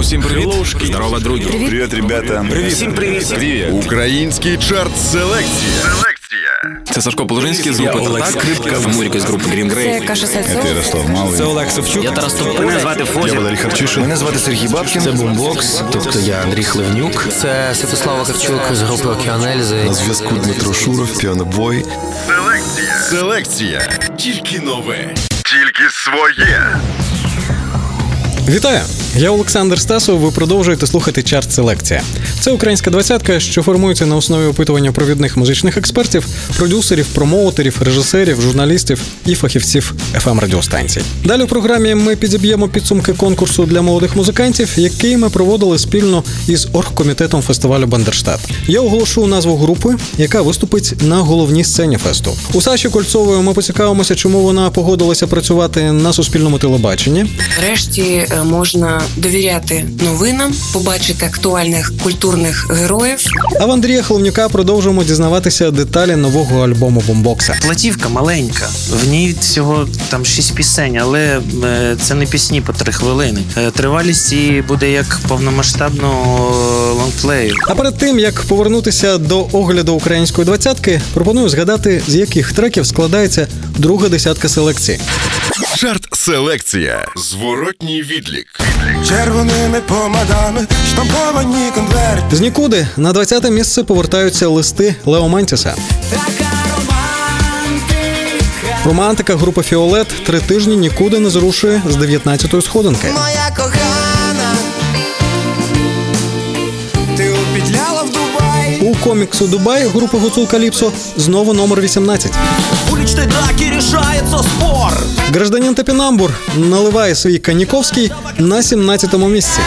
Усім привіт. Здорово, друзі. Привіт, ребята. Привіт. Всім привіт. Привіт. Український чарт селекція. Це Сашко Положинський з групи Олег «Татак». Скрипка. Це Муріка з групи Green Це Grey. Каша Це Ярослав Малий. Це Олег Савчук. Я Тарас Топ. Мене звати Я Валерій Харчишин. Мене звати Сергій Бабкін. Це бумбокс, тобто я Андрій Хливнюк. Це Святослав Вакарчук з групи Океанельзи. На зв'язку Дмитро Шуров, піанобой. Селекція. Тільки нове. Тільки своє. Вітаю! Я Олександр Стасов. Ви продовжуєте слухати чарт селекція. Це українська двадцятка, що формується на основі опитування провідних музичних експертів, продюсерів, промоутерів, режисерів, журналістів і фахівців fm радіостанцій. Далі в програмі ми підіб'ємо підсумки конкурсу для молодих музикантів, який ми проводили спільно із оргкомітетом фестивалю Бандерштат. Я оголошу назву групи, яка виступить на головній сцені фесту. У Саші Кольцової ми поцікавимося, чому вона погодилася працювати на суспільному телебаченні. Врешті е, можна довіряти новинам, побачити актуальних культурних героїв. А в Андрія Хловнюка продовжуємо дізнаватися деталі нового альбому бомбокса. Платівка маленька. В ній всього там шість пісень, але е, це не пісні по три хвилини. Е, Тривалість її буде як повномасштабного лонгплею. А перед тим як повернутися до огляду української двадцятки, пропоную згадати, з яких треків складається друга десятка селекції. Чарт селекція. Зворотній відлік. червоними помадами, штамповані конверти. З нікуди на 20-те місце повертаються листи Лео Мантіса. Романтика групи Фіолет три тижні нікуди не зрушує з 19-ї сходинки. Моя коміксу Дубай групи Гуцул Каліпсо знову номер 18. Уличной драки решается спор. Гражданин Топінамбур наливає свій Каніковський на 17-му місці.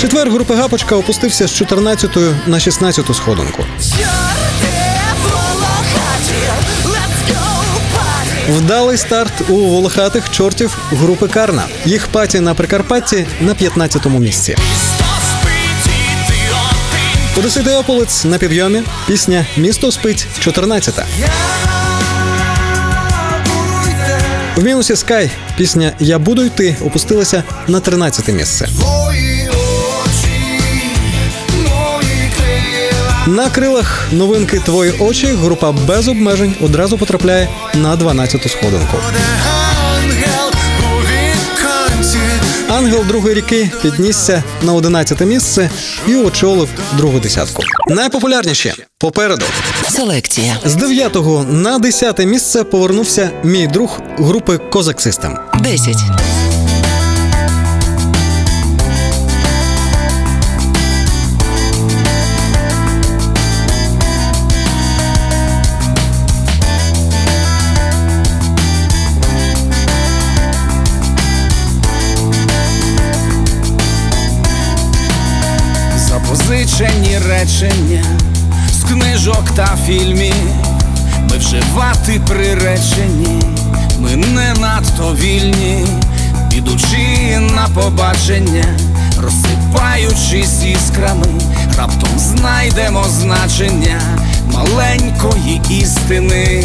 Четвер групи Гапочка опустився з 14-ї на 16-ту сходинку. Вдалий старт у волохатих чортів групи Карна. Їх паті на Прикарпатті на 15-му місці. Одеситий Ополець на підйомі. Пісня Місто спить 14-та. В мінусі Скай пісня Я буду йти опустилася на 13 місце. На крилах новинки Твої очі група без обмежень одразу потрапляє на 12-ту сходинку. Ангел другої ріки піднісся на 11 місце і очолив другу десятку. Найпопулярніші попереду. Селекція. З 9 на 10 місце повернувся мій друг групи Козак Систем. 10. Речення з книжок та фільмів. Ми вживати приречені, ми не надто вільні, ідучи на побачення, розсипаючись іскрами, раптом знайдемо значення маленької істини.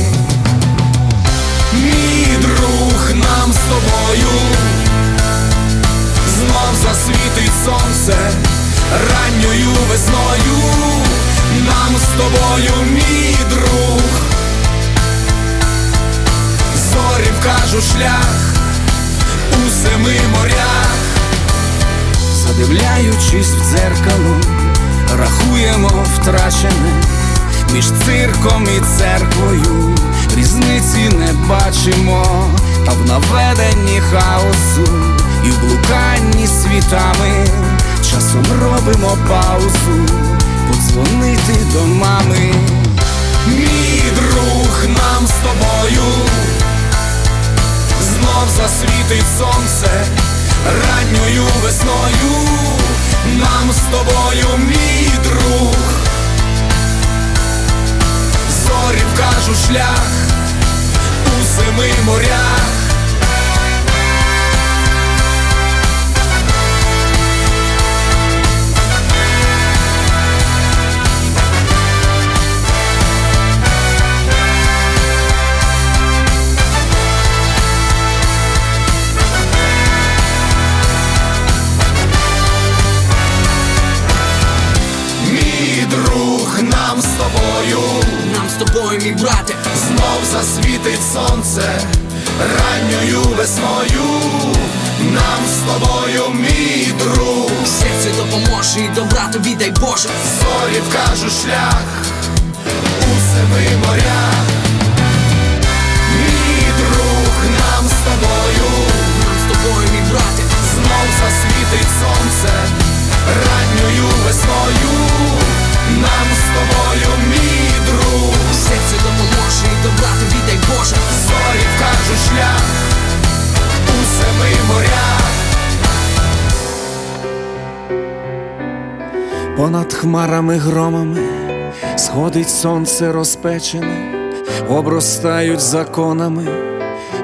Мій друг нам з тобою знов засвітить сонце ранньою весною, нам з тобою, мій друг, зорі вкажу шлях у семи морях, задивляючись в дзеркало, рахуємо втрачене. Між цирком і церквою, різниці не бачимо, та в наведенні хаосу і в блуканні світами часом робимо паузу, подзвонити до мами. Мій друг нам з тобою знов засвітить сонце ранньою весною, нам з тобою, мій друг, зорі вкажу шлях у семи морях. тобою, нам з тобою, мій брате, знов засвітить сонце ранньою весною, нам з тобою, мій друг, серце допоможе і добра тобі, дай Боже. Зорі вкажу шлях у семи морях. Мій друг, нам з тобою, нам з тобою, мій брате, знов засвітить сонце ранньою весною. Нам з тобою, мій друг, серце допоможе і добра тобі дай Боже. зорі вкажу шлях у семи морях. Понад хмарами громами сходить сонце розпечене, обростають законами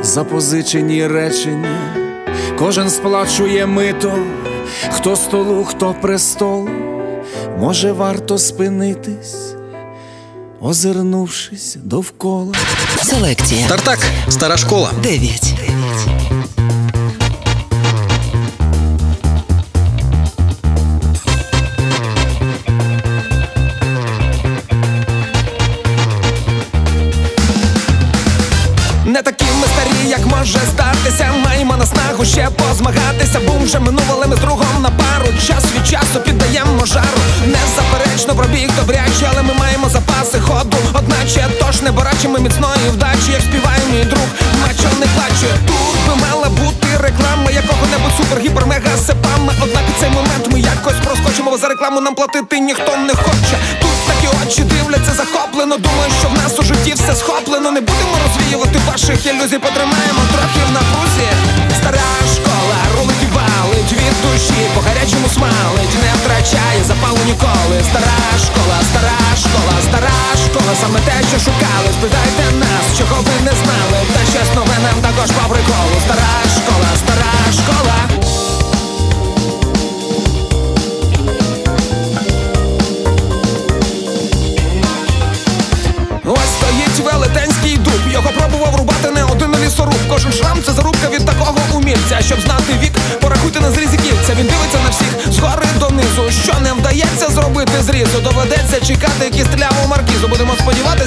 запозичені речення, кожен сплачує мито, хто столу, хто престол, може варто спинитись, озирнувшись довкола. Селекція. Тартак, стара школа. 9. Платити ніхто не хоче. Тут такі очі дивляться захоплено. Думаю, що в нас у житті все схоплено. Не будемо розвіювати ваших ілюзій, потримаємо трохи в напрузі. Чекати кістляву маркізу. Будемо сподіватися,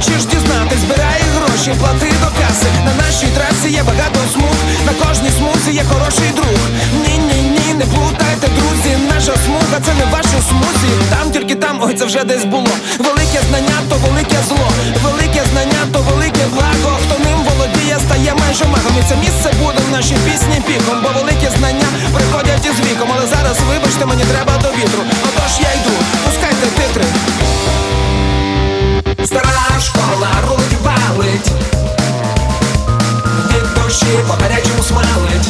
хочеш дізнатись, збирай гроші, плати до каси. На нашій трасі є багато смуг, на кожній смузі є хороший друг. Ні, ні, ні, не плутайте, друзі. Наша смуга це не ваші смузі. Там тільки там, ой, це вже десь було. Велике знання, то велике зло. Велике знання, то велике благо. Хто ним володіє, стає майже магом. І це місце буде в нашій пісні піком. Бо великі знання приходять із віком. Але зараз, вибачте, мені треба до вітру. Отож я йду, пускайте титри. Від по гарячому смалить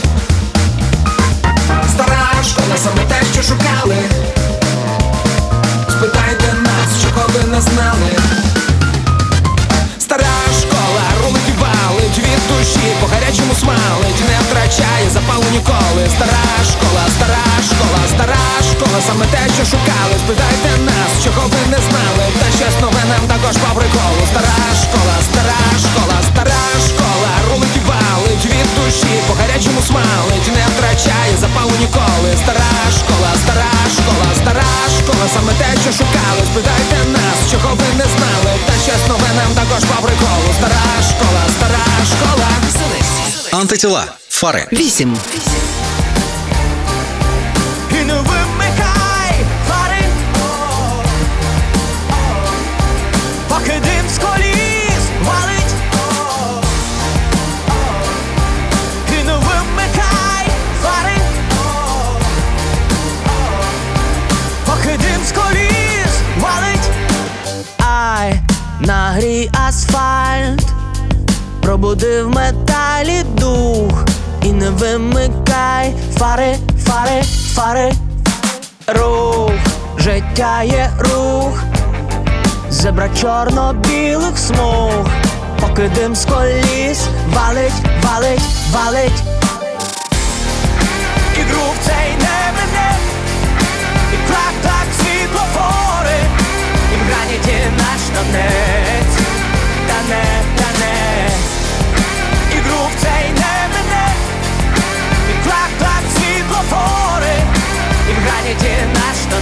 Стара школа, саме те, що шукали. Спитайте нас, чого ви не знали. Стара школа рулить і валить Від душі по гарячому смалить Не втрачає запалу ніколи. Стара школа, стара школа, стара школа Саме те, що шукали. Спитайте нас, чого ви не знали Та щось нове нам також по приколу. Стара школа, стара школа, стара школа Рулить і від душі по гарячому смалить Не втрачає запалу ніколи Стара школа, стара школа, стара школа Саме те, що шукали Спитайте нас, чого ви не знали Та щось нове нам також по приколу Стара школа, стара школа Антитіла. Фари. 8. І не пробуди в металі дух, і не вимикай фари, фари, фари, рух, життя є рух, зебра чорно-білих смуг, поки дим з коліс, валить, валить, валить, і грув цей не мене, і так так світлофори, і в граніті наш штане.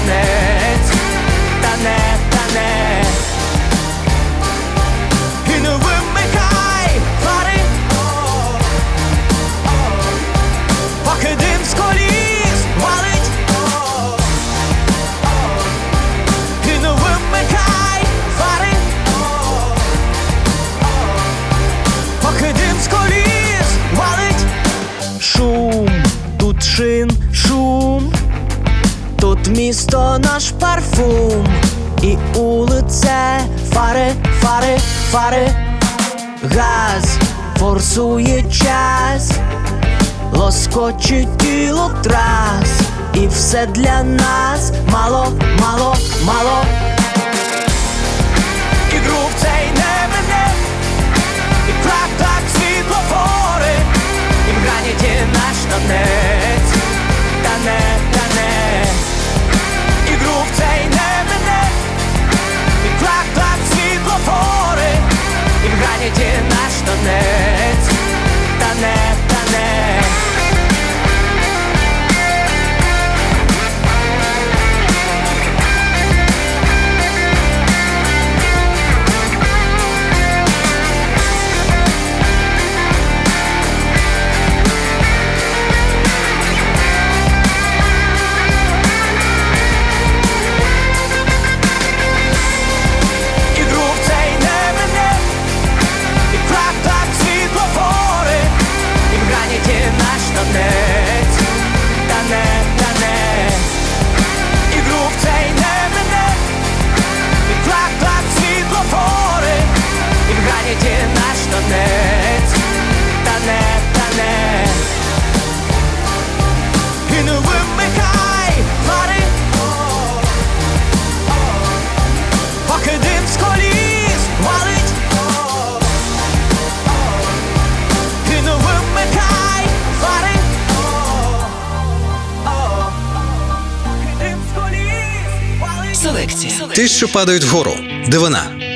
madness фари, фари, фари, газ форсує час, лоскочить тіло трас, і все для нас мало, мало, мало. І грув цей не мене, і крак так світлофори, і в наш на гори і граніті наш танець, танець, танець. що падають вгору. Дивина.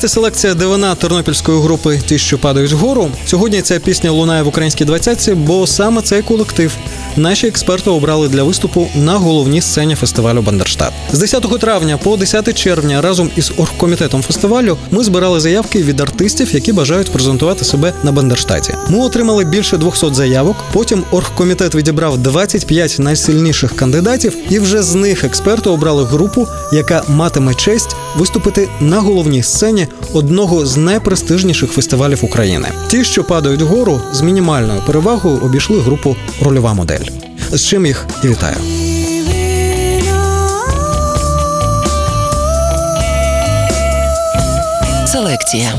Чарті селекція дивина тернопільської групи Ті, що падають вгору. Сьогодні ця пісня лунає в українській двадцятці, бо саме цей колектив наші експерти обрали для виступу на головній сцені фестивалю Бандерштат. З 10 травня по 10 червня разом із оргкомітетом фестивалю ми збирали заявки від артистів, які бажають презентувати себе на Бандерштаті. Ми отримали більше 200 заявок. Потім оргкомітет відібрав 25 найсильніших кандидатів, і вже з них експерти обрали групу, яка матиме честь виступити на головній сцені одного з найпрестижніших фестивалів України. Ті, що падають вгору, з мінімальною перевагою обійшли групу Рольова модель. З чим їх і вітаю. Селекція.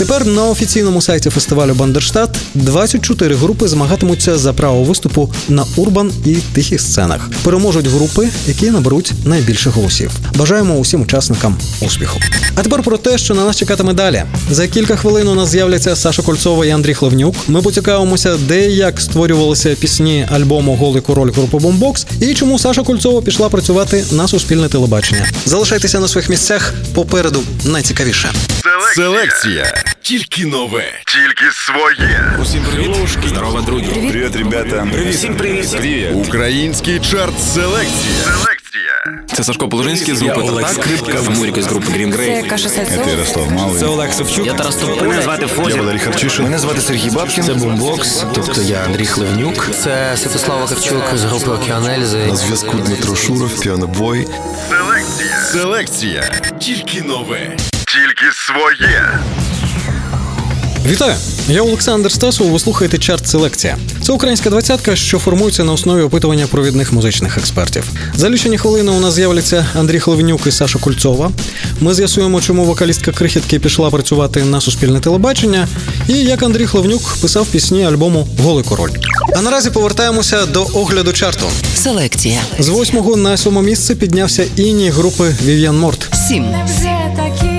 Тепер на офіційному сайті фестивалю Бандерштат 24 групи змагатимуться за право виступу на урбан і тихих сценах. Переможуть групи, які наберуть найбільше голосів. Бажаємо усім учасникам успіху. А тепер про те, що на нас чекатиме далі. За кілька хвилин у нас з'являться Саша Кольцова і Андрій Хлевнюк. Ми поцікавимося, де і як створювалися пісні альбому Голий король групи Бомбокс і чому Саша Кольцова пішла працювати на суспільне телебачення. Залишайтеся на своїх місцях. Попереду найцікавіше. Селекція. Тільки нове. Тільки своє. Усім привіт. Здорово, друзі. Привіт, ребята. Привіт. Всім привіт. Привіт. Український чарт селекція. Селекція. Це Сашко Положинський з групи Олег Скрипка. Це Муріка з групи Green Grey. Це Каша Сальцов. Ярослав Малий. Це Олег Савчук. Я Тарас Топ. Мене звати Я Фозі. Валерій Харчишин. Мене звати Сергій Бабкін. Це бумбокс, тобто я Андрій Хливнюк. Це Святослава Кравчук з групи Океанельзи. На зв'язку Дмитро Шуров, піанобой. Селекція. Селекція. Тільки нове. Тільки своє. Вітаю! Я Олександр Стасов. Ви слухаєте чарт Селекція. Це українська двадцятка, що формується на основі опитування провідних музичних експертів. За лічені хвилини у нас з'являться Андрій Хлевнюк і Саша Кульцова. Ми з'ясуємо, чому вокалістка крихітки пішла працювати на суспільне телебачення, і як Андрій Хлевнюк писав пісні альбому Голий король. А наразі повертаємося до огляду чарту. Селекція. З восьмого на сьоме місце піднявся іні групи Вів'ян Морт. Сім. Такі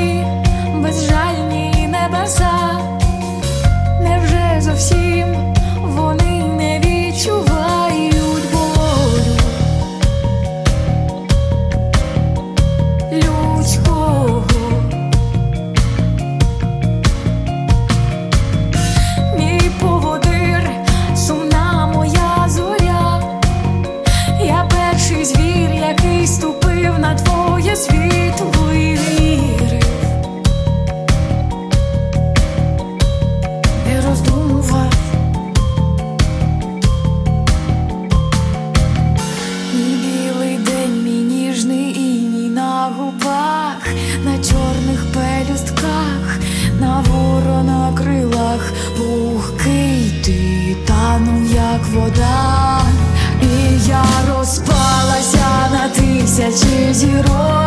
вода, і я розпалася на тисячі зірок,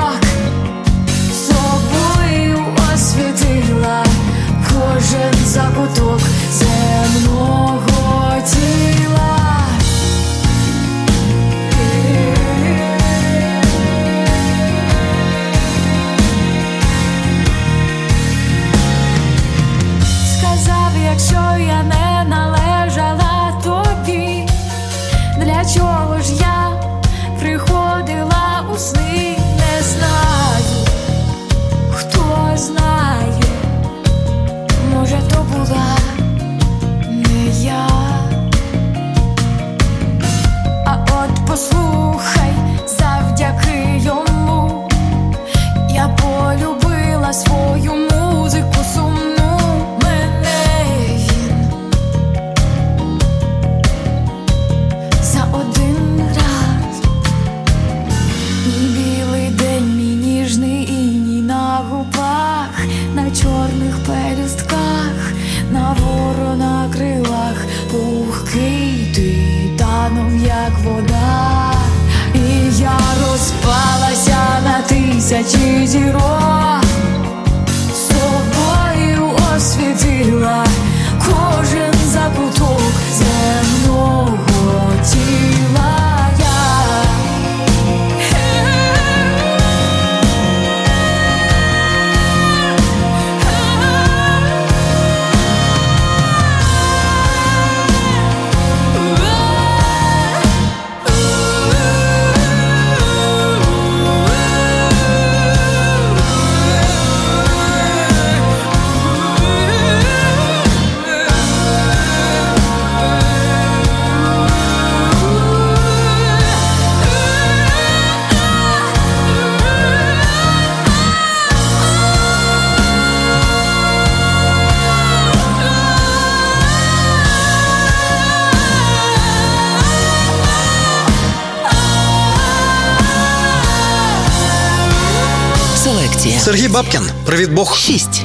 селекція. Сергій Бабкін, привіт Бог. Шість.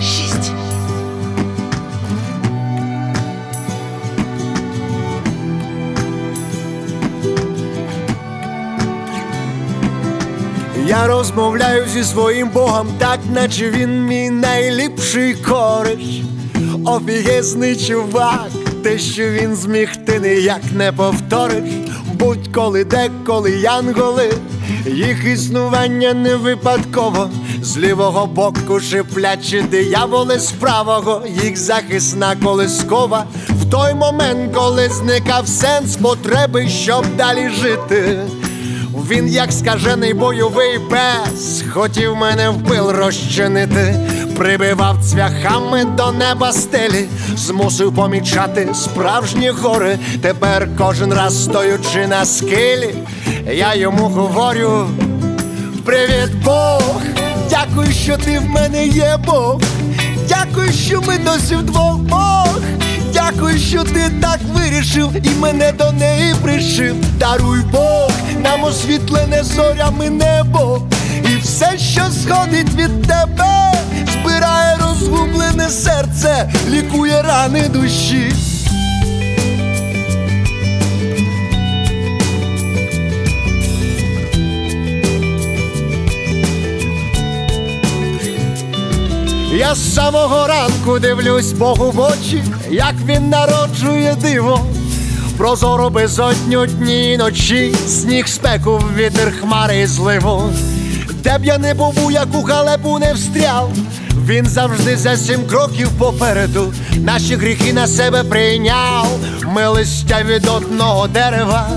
Я розмовляю зі своїм Богом, так наче він мій найліпший кориш. Офігезний чувак, те, що він зміг, ти ніяк не повториш. Будь-коли, деколи янголи, їх існування не випадково. З лівого боку шиплячі дияволи з правого, їх захисна колискова. В той момент, коли зникав сенс потреби, щоб далі жити. Він, як скажений бойовий пес, хотів мене в пил розчинити, прибивав цвяхами до неба стелі, змусив помічати справжні гори. Тепер кожен раз стоючи на скелі, я йому говорю: Привіт, Бог! Дякую, що ти в мене є Бог. Дякую, що ми досі вдвох Бог. Дякую, що ти так вирішив і мене до неї пришив. Даруй Бог, нам освітлене зорями небо. І все, що сходить від тебе, збирає розгублене серце, лікує рани душі. Я з самого ранку дивлюсь Богу в очі, як він народжує диво. Прозоро безодню дні і ночі, сніг спеку, вітер хмари і зливу. Де б я не був, у яку халепу не встряв, він завжди за сім кроків попереду. Наші гріхи на себе прийняв, ми листя від одного дерева.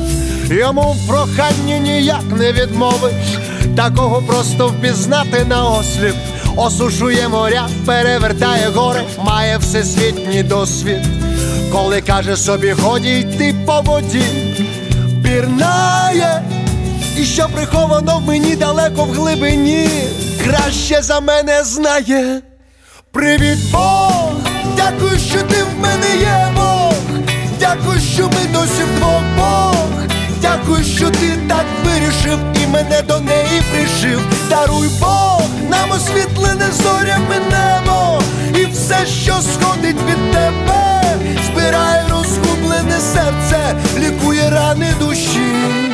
Йому в проханні ніяк не відмовиш, такого просто впізнати на осліп. Осушує моря, перевертає гори, має всесвітній досвід. Коли каже собі, годі йти по воді, пірнає, і що приховано в мені далеко в глибині, краще за мене знає. Привіт, Бог! Дякую, що ти в мене є Бог. Дякую, що ми досі вдвох Бог. Дякую, що ти так вирішив і мене до неї пришив. Даруй Бог, нам освітлене зорями небо. І все, що сходить від тебе, збирає розгублене серце, лікує рани душі.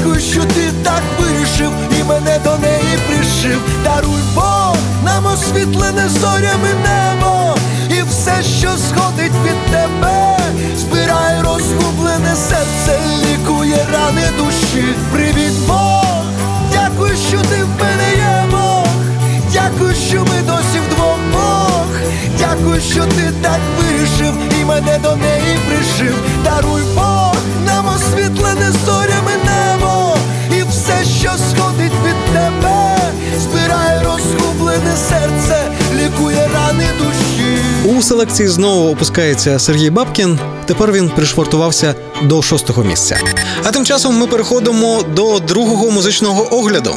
Дякую, що ти так вирішив і мене до неї пришив. Даруй Бог, нам освітлене зорями небо. І все, що сходить від тебе, збирає розгублене серце, лікує рани душі. Привіт, Бог! Дякую, що ти в мене є Бог. Дякую, що ми досі. Дякую, що ти так вирішив і мене до неї пришив. Даруй Бог, нам освітлене зорями небо. І все, що сходить від тебе, збирає розгублене серце, лікує рани душі. У селекції знову опускається Сергій Бабкін. Тепер він пришвартувався до шостого місця. А тим часом ми переходимо до другого музичного огляду.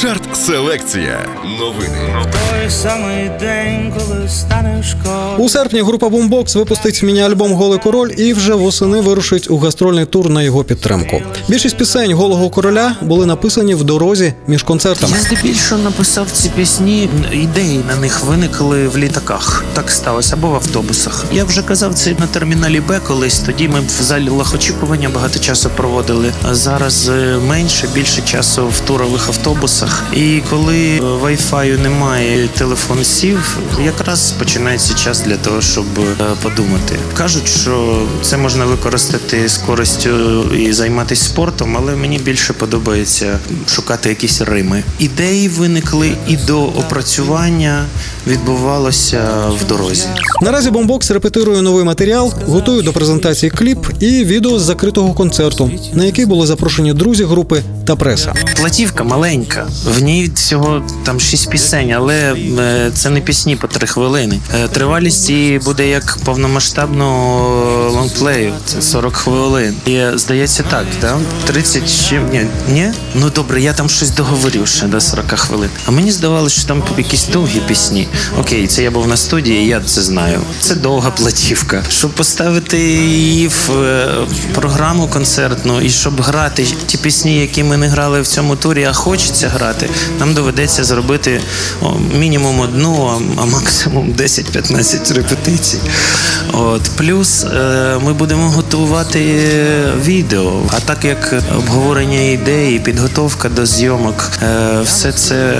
Чарт селекція. Новини. Той самий день, коли станеш. У серпні група Boombox випустить міні-альбом Голий король і вже восени вирушить у гастрольний тур на його підтримку. Більшість пісень голого короля були написані в дорозі між концертами. Я здебільшого написав ці пісні. Ідеї на них виникли в літаках. Так сталося, або в автобусах. Я вже казав це на терміналі Б колись. Тоді ми в залі лахочікування багато часу проводили. А зараз е, менше, більше часу в турових автобусах. І коли Wi-Fi немає, телефон сів, якраз починається час для того, щоб е, подумати. Кажуть, що це можна використати з користю і займатися спортом, але мені більше подобається шукати якісь рими. Ідеї виникли і до опрацювання відбувалося в дорозі. Наразі бомбокс репетирує новий матеріал, готує до презентації кліп і відео з закритого концерту, на який були запрошені друзі групи та преса. Платівка маленька, в ній всього там шість пісень, але це не пісні по три хвилини. Е, Тривалість її буде як повномасштабного лонгплею. Це 40 хвилин. І здається, так, да? 30 з ні, ні? Ну добре, я там щось договорив ще до 40 хвилин. А мені здавалося, що там якісь довгі пісні. Окей, це я був на студії, я це знаю. Це довга платівка. Щоб поставити її в е, програму концертну і щоб грати ті пісні, які ми не грали в цьому турі, а хочеться грати, нам доведеться зробити о, мінімум одну, а, максимум 10-15 репетицій. От плюс е, ми будемо готувати відео. А так як обговорення ідеї, підготовка до зйомок, е, все це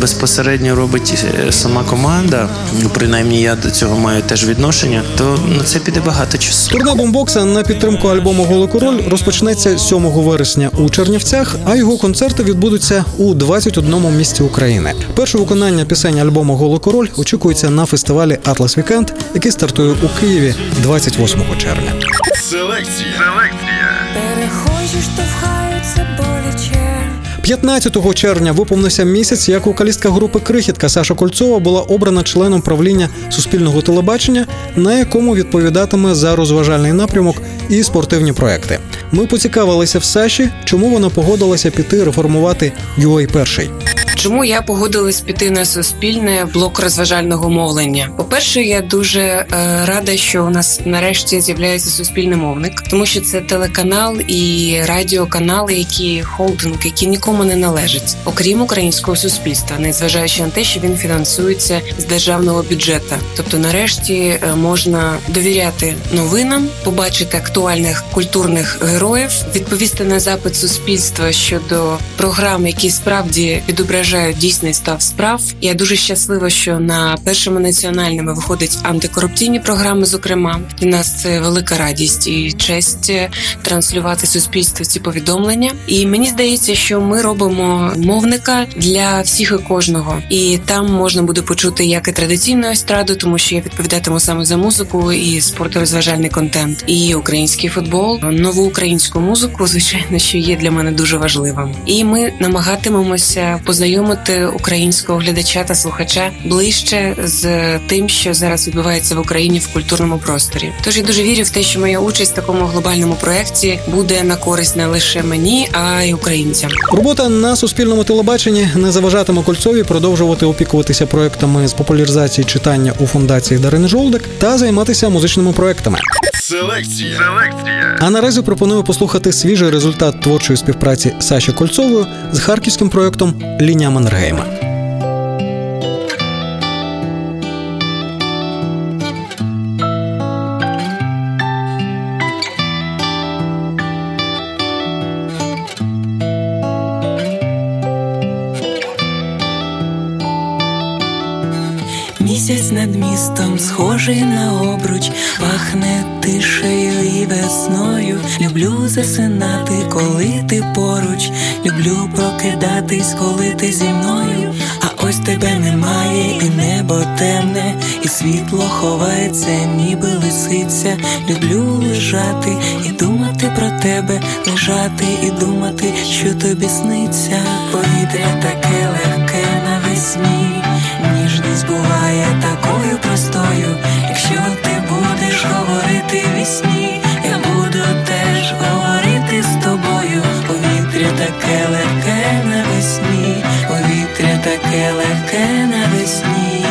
безпосередньо робить е, сама команда. Ну, принаймні я до цього маю теж відношення, то на це піде багато часу. Турне бомбокса на підтримку альбому Голий король розпочнеться 7 вересня у Чернівцях, а його концерти відбудуться у 21 місті України. Перше виконання пісень альбому Голий король очікується на фестивалі Атлас Вікенд, який стартує у Києві 28 червня. Селекція. Селекція. Боляче. 15 червня виповнився місяць, як вокалістка групи Крихітка Саша Кольцова була обрана членом правління суспільного телебачення, на якому відповідатиме за розважальний напрямок і спортивні проекти. Ми поцікавилися в Саші, чому вона погодилася піти реформувати UA перший. Чому я погодилась піти на суспільне блок розважального мовлення? По-перше, я дуже е, рада, що у нас нарешті з'являється суспільний мовник, тому що це телеканал і радіоканали, які холдинг, які нікому не належать, окрім українського суспільства, незважаючи на те, що він фінансується з державного бюджету. Тобто, нарешті е, можна довіряти новинам, побачити актуальних культурних героїв, відповісти на запит суспільства щодо програм, які справді відображають дійсний став справ. Я дуже щаслива, що на першому національному виходить антикорупційні програми. Зокрема, для нас це велика радість і честь е, транслювати суспільству ці повідомлення. І мені здається, що ми робимо мовника для всіх і кожного, і там можна буде почути як і традиційну естраду, тому що я відповідатиму саме за музику і спорторозважальний контент, і український футбол, нову українську музику, звичайно, що є для мене дуже важливим. І ми намагатимемося познайомити українського глядача та слухача ближче з тим, що зараз відбувається в Україні в культурному просторі. Тож я дуже вірю в те, що моя участь в такому глобальному проєкті буде на користь не лише мені, а й українцям. Робота на суспільному телебаченні не заважатиме Кольцові продовжувати опікуватися проектами з популяризації читання у фундації Дарини Жолдик та займатися музичними проектами. Селекція. Селекція. А наразі пропоную послухати свіжий результат творчої співпраці Саші Кольцовою з харківським проектом Лінія Маннергейма. Засинати, коли ти поруч. Люблю прокидатись, коли ти зі мною. А ось тебе немає, і небо темне, і світло ховається, ніби лисиця. Люблю лежати і думати про тебе, лежати і думати, що тобі сниться. Повітря таке легке навесні. Ніжність буває такою простою, якщо ти будеш говорити вісні, таке легке навесні, повітря таке легке навесні.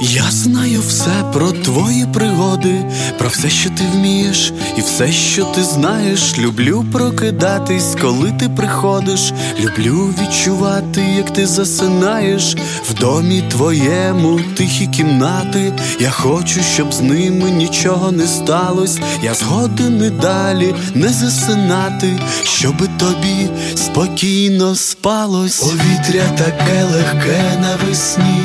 Я знаю все про твої пригоди, про все, що ти вмієш, і все, що ти знаєш. Люблю прокидатись, коли ти приходиш. Люблю відчувати, як ти засинаєш в домі твоєму, тихі кімнати. Я хочу, щоб з ними нічого не сталось. Я згоден і далі не засинати, щоби тобі спокійно спалось. Повітря таке легке навесні,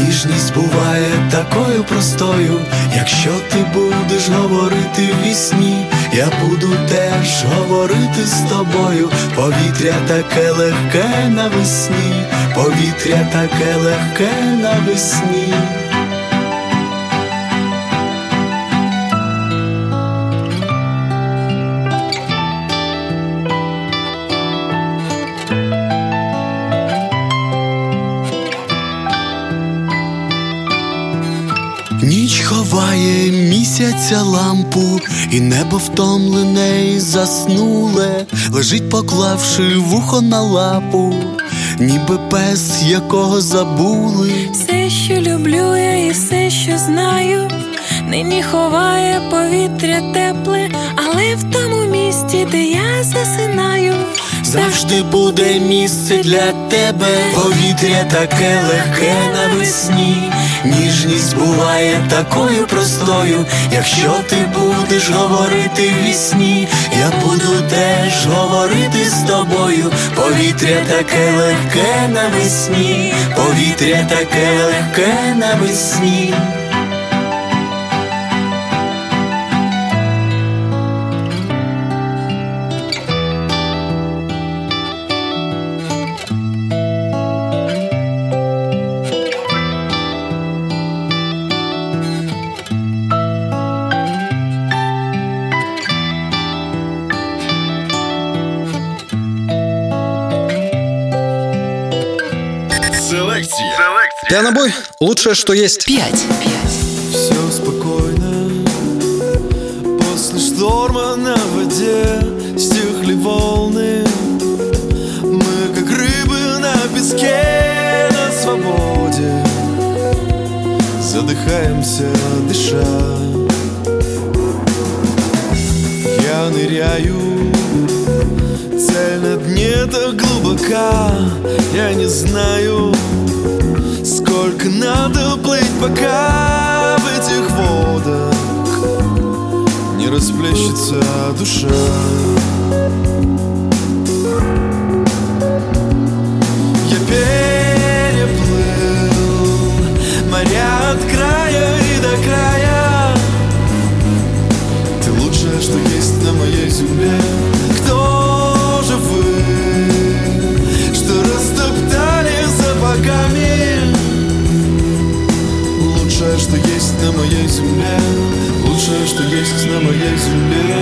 ніжність буває такою простою. Якщо ти будеш говорити в вісні, я буду теж говорити з тобою. Повітря таке легке навесні, повітря таке легке навесні. Місяця лампу, і небо втомлене і заснуле, лежить, поклавши вухо на лапу, ніби пес, якого забули. Все, що люблю я і все, що знаю, нині ховає повітря тепле, але в тому місці, де я засинаю, Завжди буде місце для тебе, повітря таке легке навесні, ніжність буває такою простою. Якщо ти будеш говорити в вісні, я буду теж говорити з тобою. Повітря таке легке навесні, повітря таке легке навесні. Пианобой – лучшее, что есть. Пять. Все спокойно. После шторма на воде Стихли волны. Мы как рыбы на песке На свободе Задыхаемся, дыша. Я ныряю Цель на дне так глубока. Я не знаю Сколько надо плыть, пока в этих водах Не расплещется душа. Я переплыл моря от края и до края. Ты лучшее, что есть на моей земле. Кто же вы, что растоптали сапогами что есть на моей земле. Лучшее, что есть на моей земле.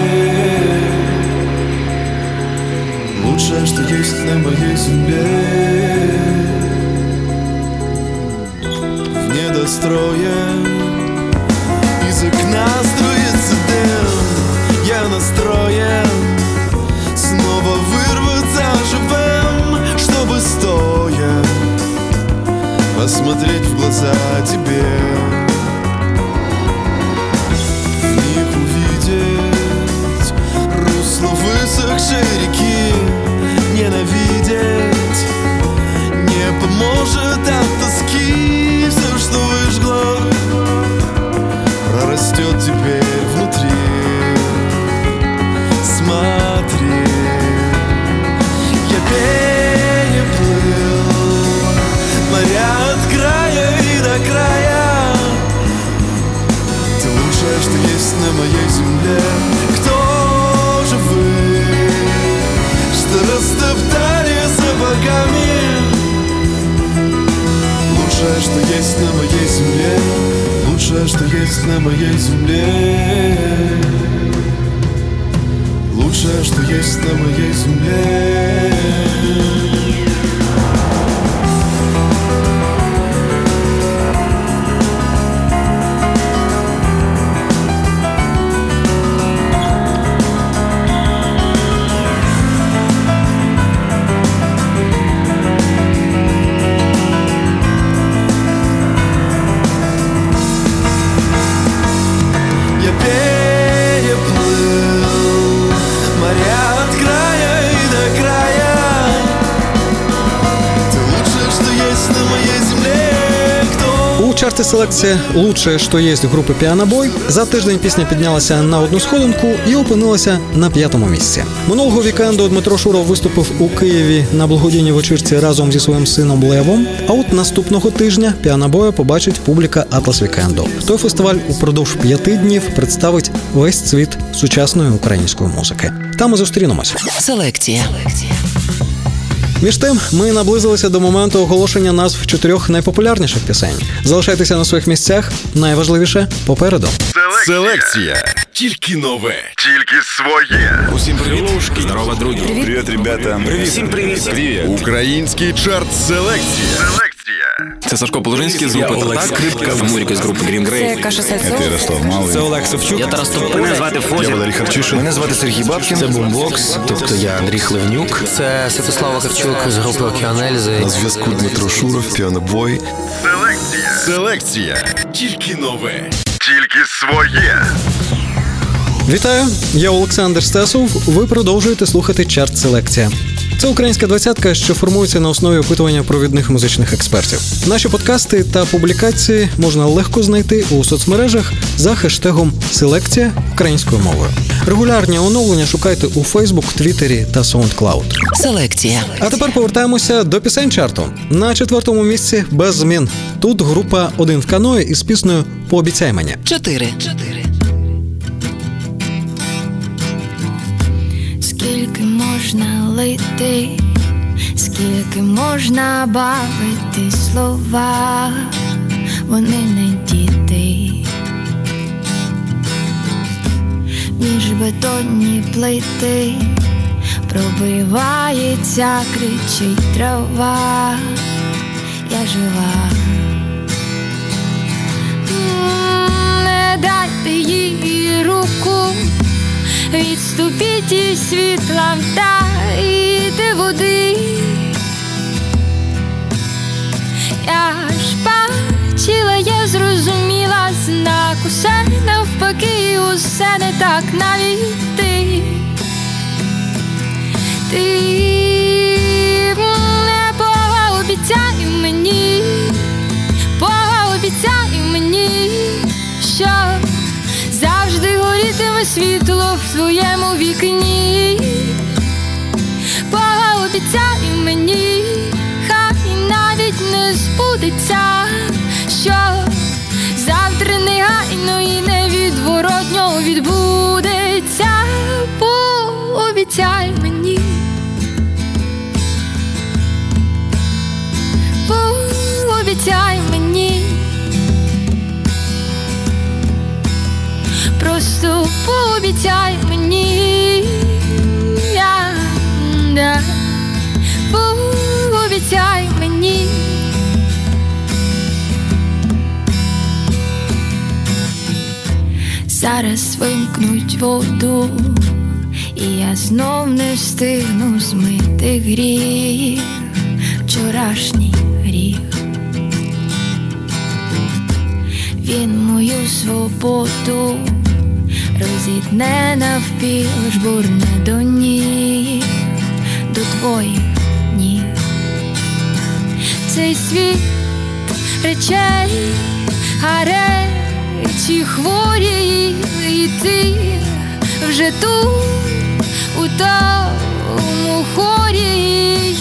Лучшее, что есть на моей земле. В недострое Из окна струится дым. Я настроен Снова вырваться живым Чтобы стоя Посмотреть в глаза тебе высохшей реки Ненавидеть Не поможет от тоски. Все, что выжгло Прорастет теперь внутри. Смотри Я переплыл моря от края и до края. Ты лучшее, что есть на моей земле Что есть на моей земле. Лучшее, что есть на моей земле селекція «Лучше, що є» групи Піанобой. За тиждень пісня піднялася на одну сходинку і опинилася на п'ятому місці. Минулого вікенду Дмитро Шуров виступив у Києві на благодійній вечірці разом зі своїм сином Левом. А от наступного тижня Піанобоя побачить публіка Атлас Вікенду. Той фестиваль упродовж п'яти днів представить весь цвіт сучасної української музики. Там ми зустрінемось. Селекція. Між тим, ми наблизилися до моменту оголошення назв чотирьох найпопулярніших пісень. Залишайтеся на своїх місцях. Найважливіше попереду. Селекція. Тільки нове. Тільки своє. Усім привіт. Здорово, друзі. Привіт, ребята. Привіт. Всім привіт. Привіт. Український чарт селекція. Селекція. Це Сашко Положинський з групи Я Олег Татак. Скрипка. Це Мурік з групи Green Це Grey. Каша Сальцов. Це Ярослав Малий. Це Олег Савчук. Я Тарас Топин. Мене звати Я Валерій Харчишин. Мене звати Сергій Бабкін. Це Бумбокс, тобто я Андрій Хливнюк. Це Святослав Вакарчук з групи Океанельзи. На зв'язку Дмитро Шуров, піанобой. Селекція. Селекція. Тільки нове. Тільки своє. Вітаю! Я Олександр Стесов. Ви продовжуєте слухати чарт селекція. Це українська двадцятка, що формується на основі опитування провідних музичних експертів. Наші подкасти та публікації можна легко знайти у соцмережах за хештегом Селекція українською мовою. Регулярні оновлення шукайте у Фейсбук, Твіттері та SoundCloud. Селекція. А тепер повертаємося до пісень чарту. На четвертому місці без змін. Тут група один в каної із піснею Пообіцяй мені. Чотири. Чотири. Можна лити, скільки можна бавити слова, вони не діти, між бетонні плити пробивається, кричить трава, я жива. Не дайте їй руку. Відступіть із світла вдайте води. Я ж бачила, я зрозуміла знак, усе навпаки, усе не так навіть ти. Ти не пообіцяй мені, пообіцяй мені, що завжди горітиме світло в своєму вікні. Пообіцяй мені, я, да, пообіцяй мені. Зараз вимкнуть воду, і я знов не встигну змити гріх, вчорашній гріх. Він мою свободу розітне навпіл, жбурне до ніг, до твоїх ніг. Цей світ речей, а речі хворі, і ти вже тут, у тому хорі,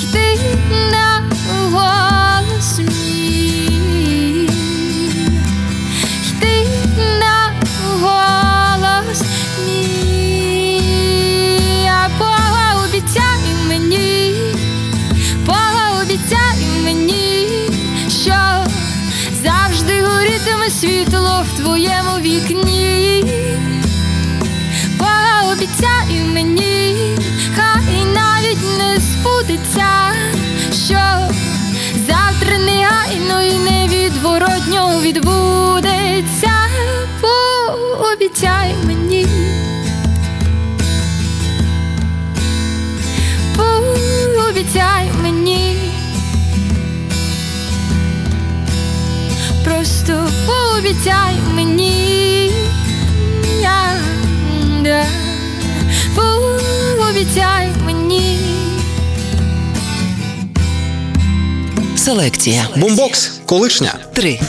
світло в твоєму вікні. Пообіцяй мені, хай навіть не збудеться, що завтра негайно і невідворотньо відбудеться. Пообіцяй мені. Пообіцяй мені. Просто пообіцяй мені. Пообіцяй мені. Селекція. Бумбокс, колишня. Три.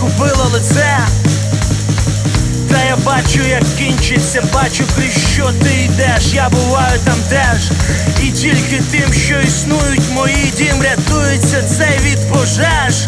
Купила лице, та я бачу, як кінчиться, бачу, крізь що ти йдеш. Я буваю там теж, і тільки тим, що існують мої дім, рятується цей від пожеж.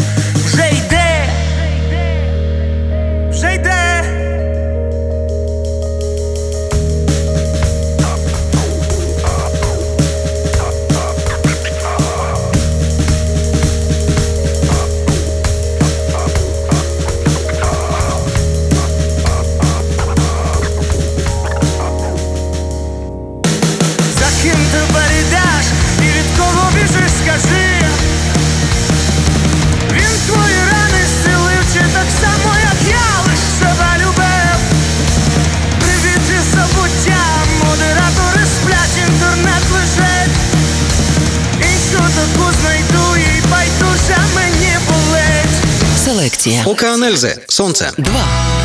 Редакція УК «Анельзи». Сонце. два.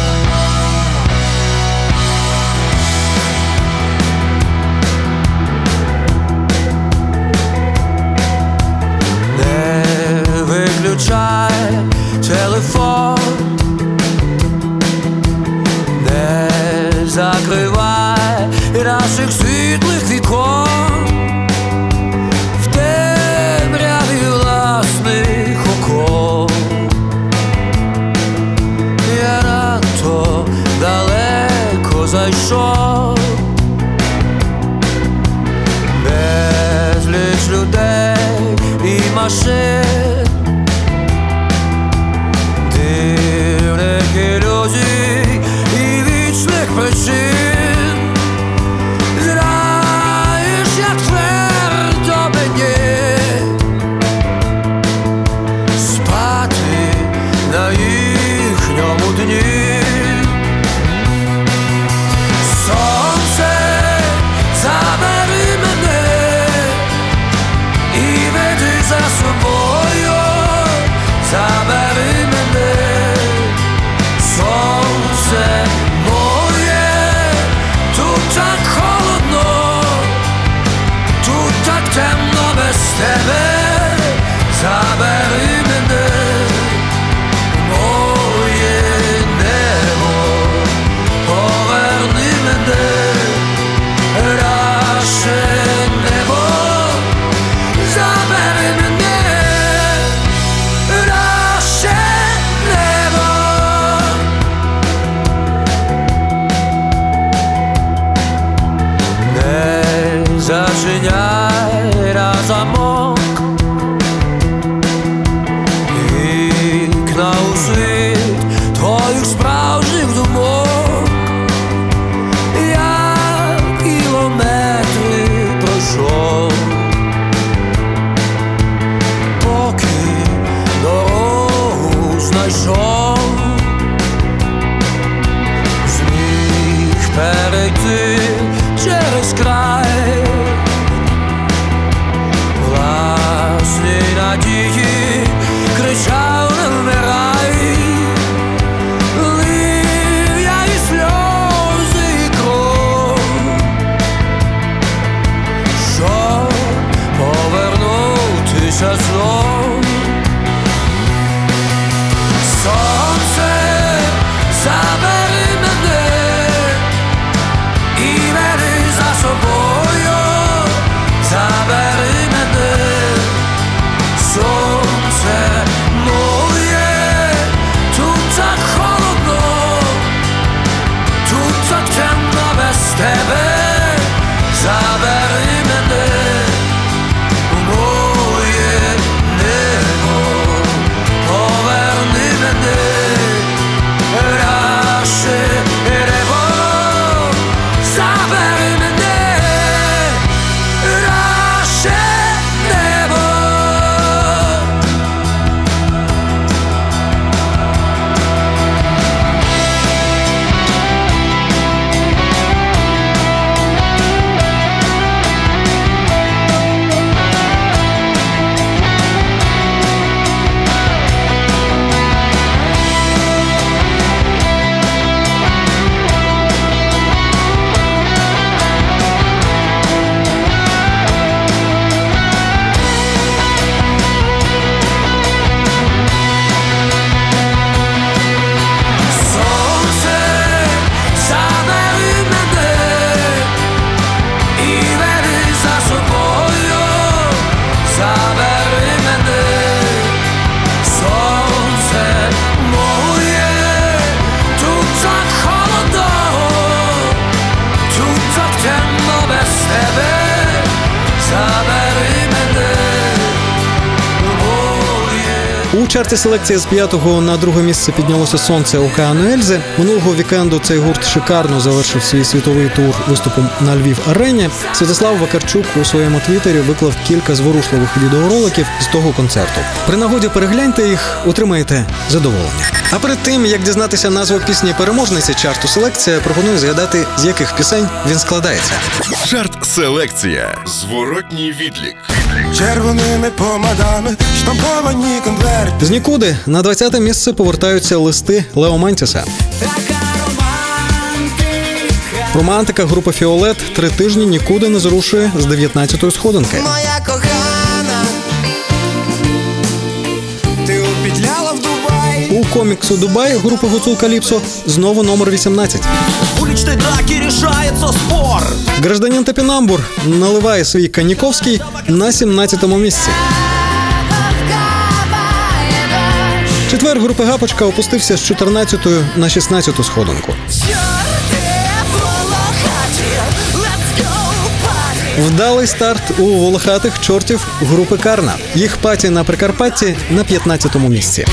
Чарті селекції з п'ятого на друге місце піднялося сонце океану Ельзи. Минулого вікенду цей гурт шикарно завершив свій світовий тур виступом на Львів арені. Святослав Вакарчук у своєму твіттері виклав кілька зворушливих відеороликів з того концерту. При нагоді перегляньте їх, отримаєте задоволення. А перед тим як дізнатися назву пісні переможниці чарту селекція, пропоную згадати, з яких пісень він складається. Чарт селекція. Зворотній відлік. Червоними помадами штамповані конверти. З нікуди на 20-те місце повертаються листи Лео Мантіса. Романтика групи Фіолет три тижні нікуди не зрушує з 19-ї сходинки. Моя коміксу Дубай групи Гуцул Каліпсо знову номер 18. В уличной драке решается спор Гражданин Топінамбур наливає свій Каніковський на 17-му місці. Четвер групи Гапочка опустився з 14-ї на 16-ту сходинку. Вдалий старт у волохатих чортів групи Карна. Їх паті на Прикарпатті на 15-му місці.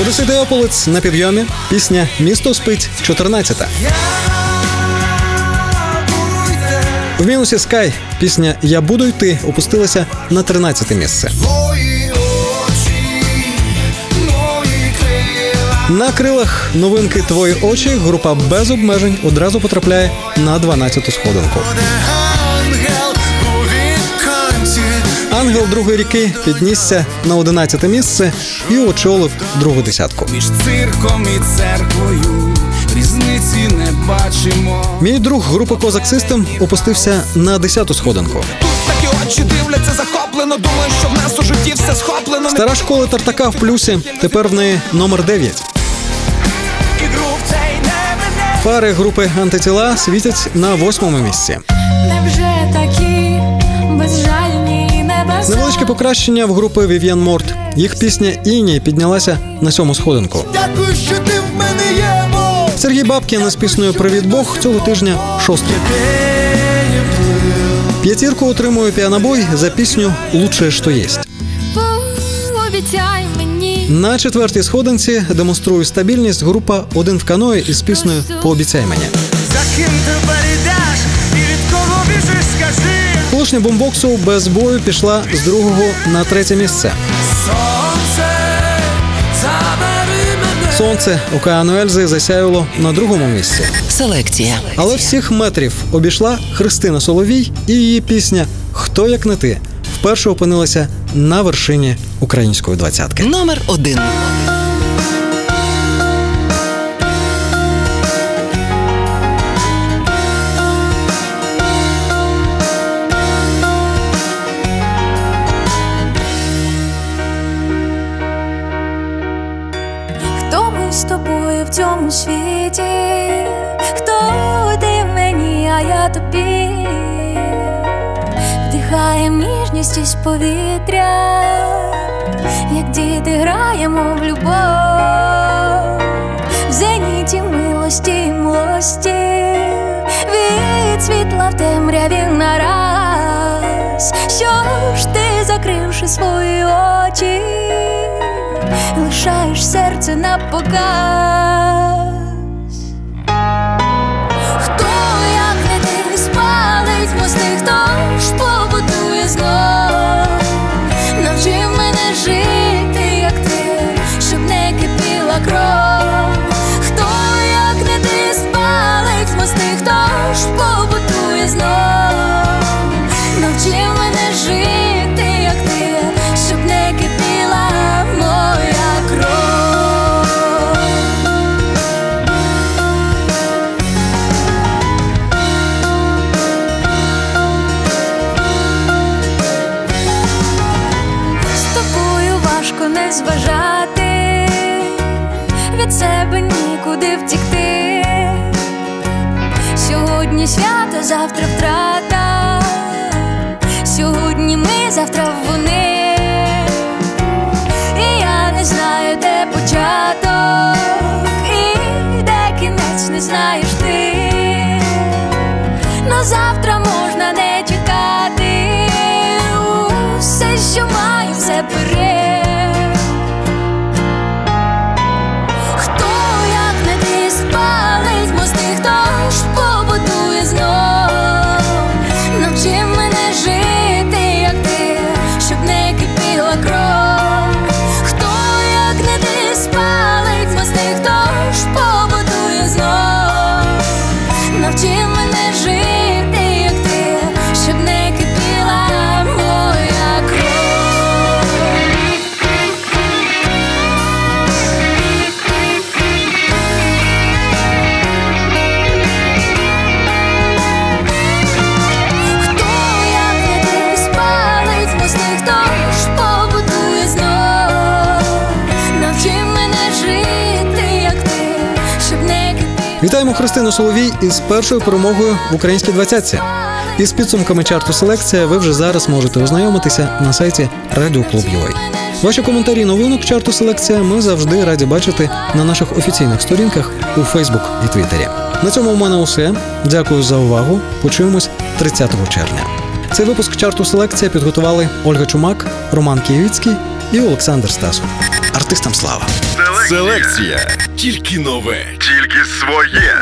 Одеситий Ополець на підйомі. Пісня Місто спить 14-та. В мінусі Скай пісня Я буду йти опустилася на 13 місце. На крилах новинки Твої очі група без обмежень одразу потрапляє на 12-ту сходинку. Ангел другої ріки піднісся на 11 місце і очолив другу десятку. Між цирком і церквою різниці не бачимо. Мій друг групи Козак Систем опустився на 10-ту сходинку. Такі очі дивляться захоплено Думаю, що в нас у житті все схоплено Стара школа Тартака в плюсі. Тепер в неї номер 9. Ігру в цей не мене Фари групи антитіла світять на восьмому місці. Невже такі безжальні? Невеличке покращення в групи Вів'ян Морт. Їх пісня Іні піднялася на сьому сходинку. Дякую, що ти в мене є, Сергій Бабкін з піснею Привіт Бог цього тижня шостий. П'ятірку отримує піанобой за пісню Лучше що єсть. На четвертій сходинці демонструє стабільність група Один в каної із піснею Пообіцяй мені. Колишня бомбоксу без бою пішла з другого на третє місце. сонце. Сонце океану Ельзи засяяло на другому місці. Селекція. Але всіх метрів обійшла Христина Соловій і її пісня Хто як не ти вперше опинилася на вершині української двадцятки. Номер один. Світі? Хто ти мені, а я тобі? Вдихаєм ніжність із повітря, як діти граємо в любов, в зеніті милості і млості, від світла в темряві нараз. Що ж ти, закривши свої очі? Лишаєш серце на показ. Христину Соловій із першою перемогою в українській двадцятці. Із підсумками чарту селекція ви вже зараз можете ознайомитися на сайті Радіо Клуб UA. Ваші коментарі новинок чарту селекція ми завжди раді бачити на наших офіційних сторінках у Фейсбук і Твіттері. На цьому в мене усе. Дякую за увагу. Почуємось 30 червня. Цей випуск чарту селекція підготували Ольга Чумак, Роман Київський і Олександр Стасов. Артистам слава! Селекція. Тільки нове. Тільки своє.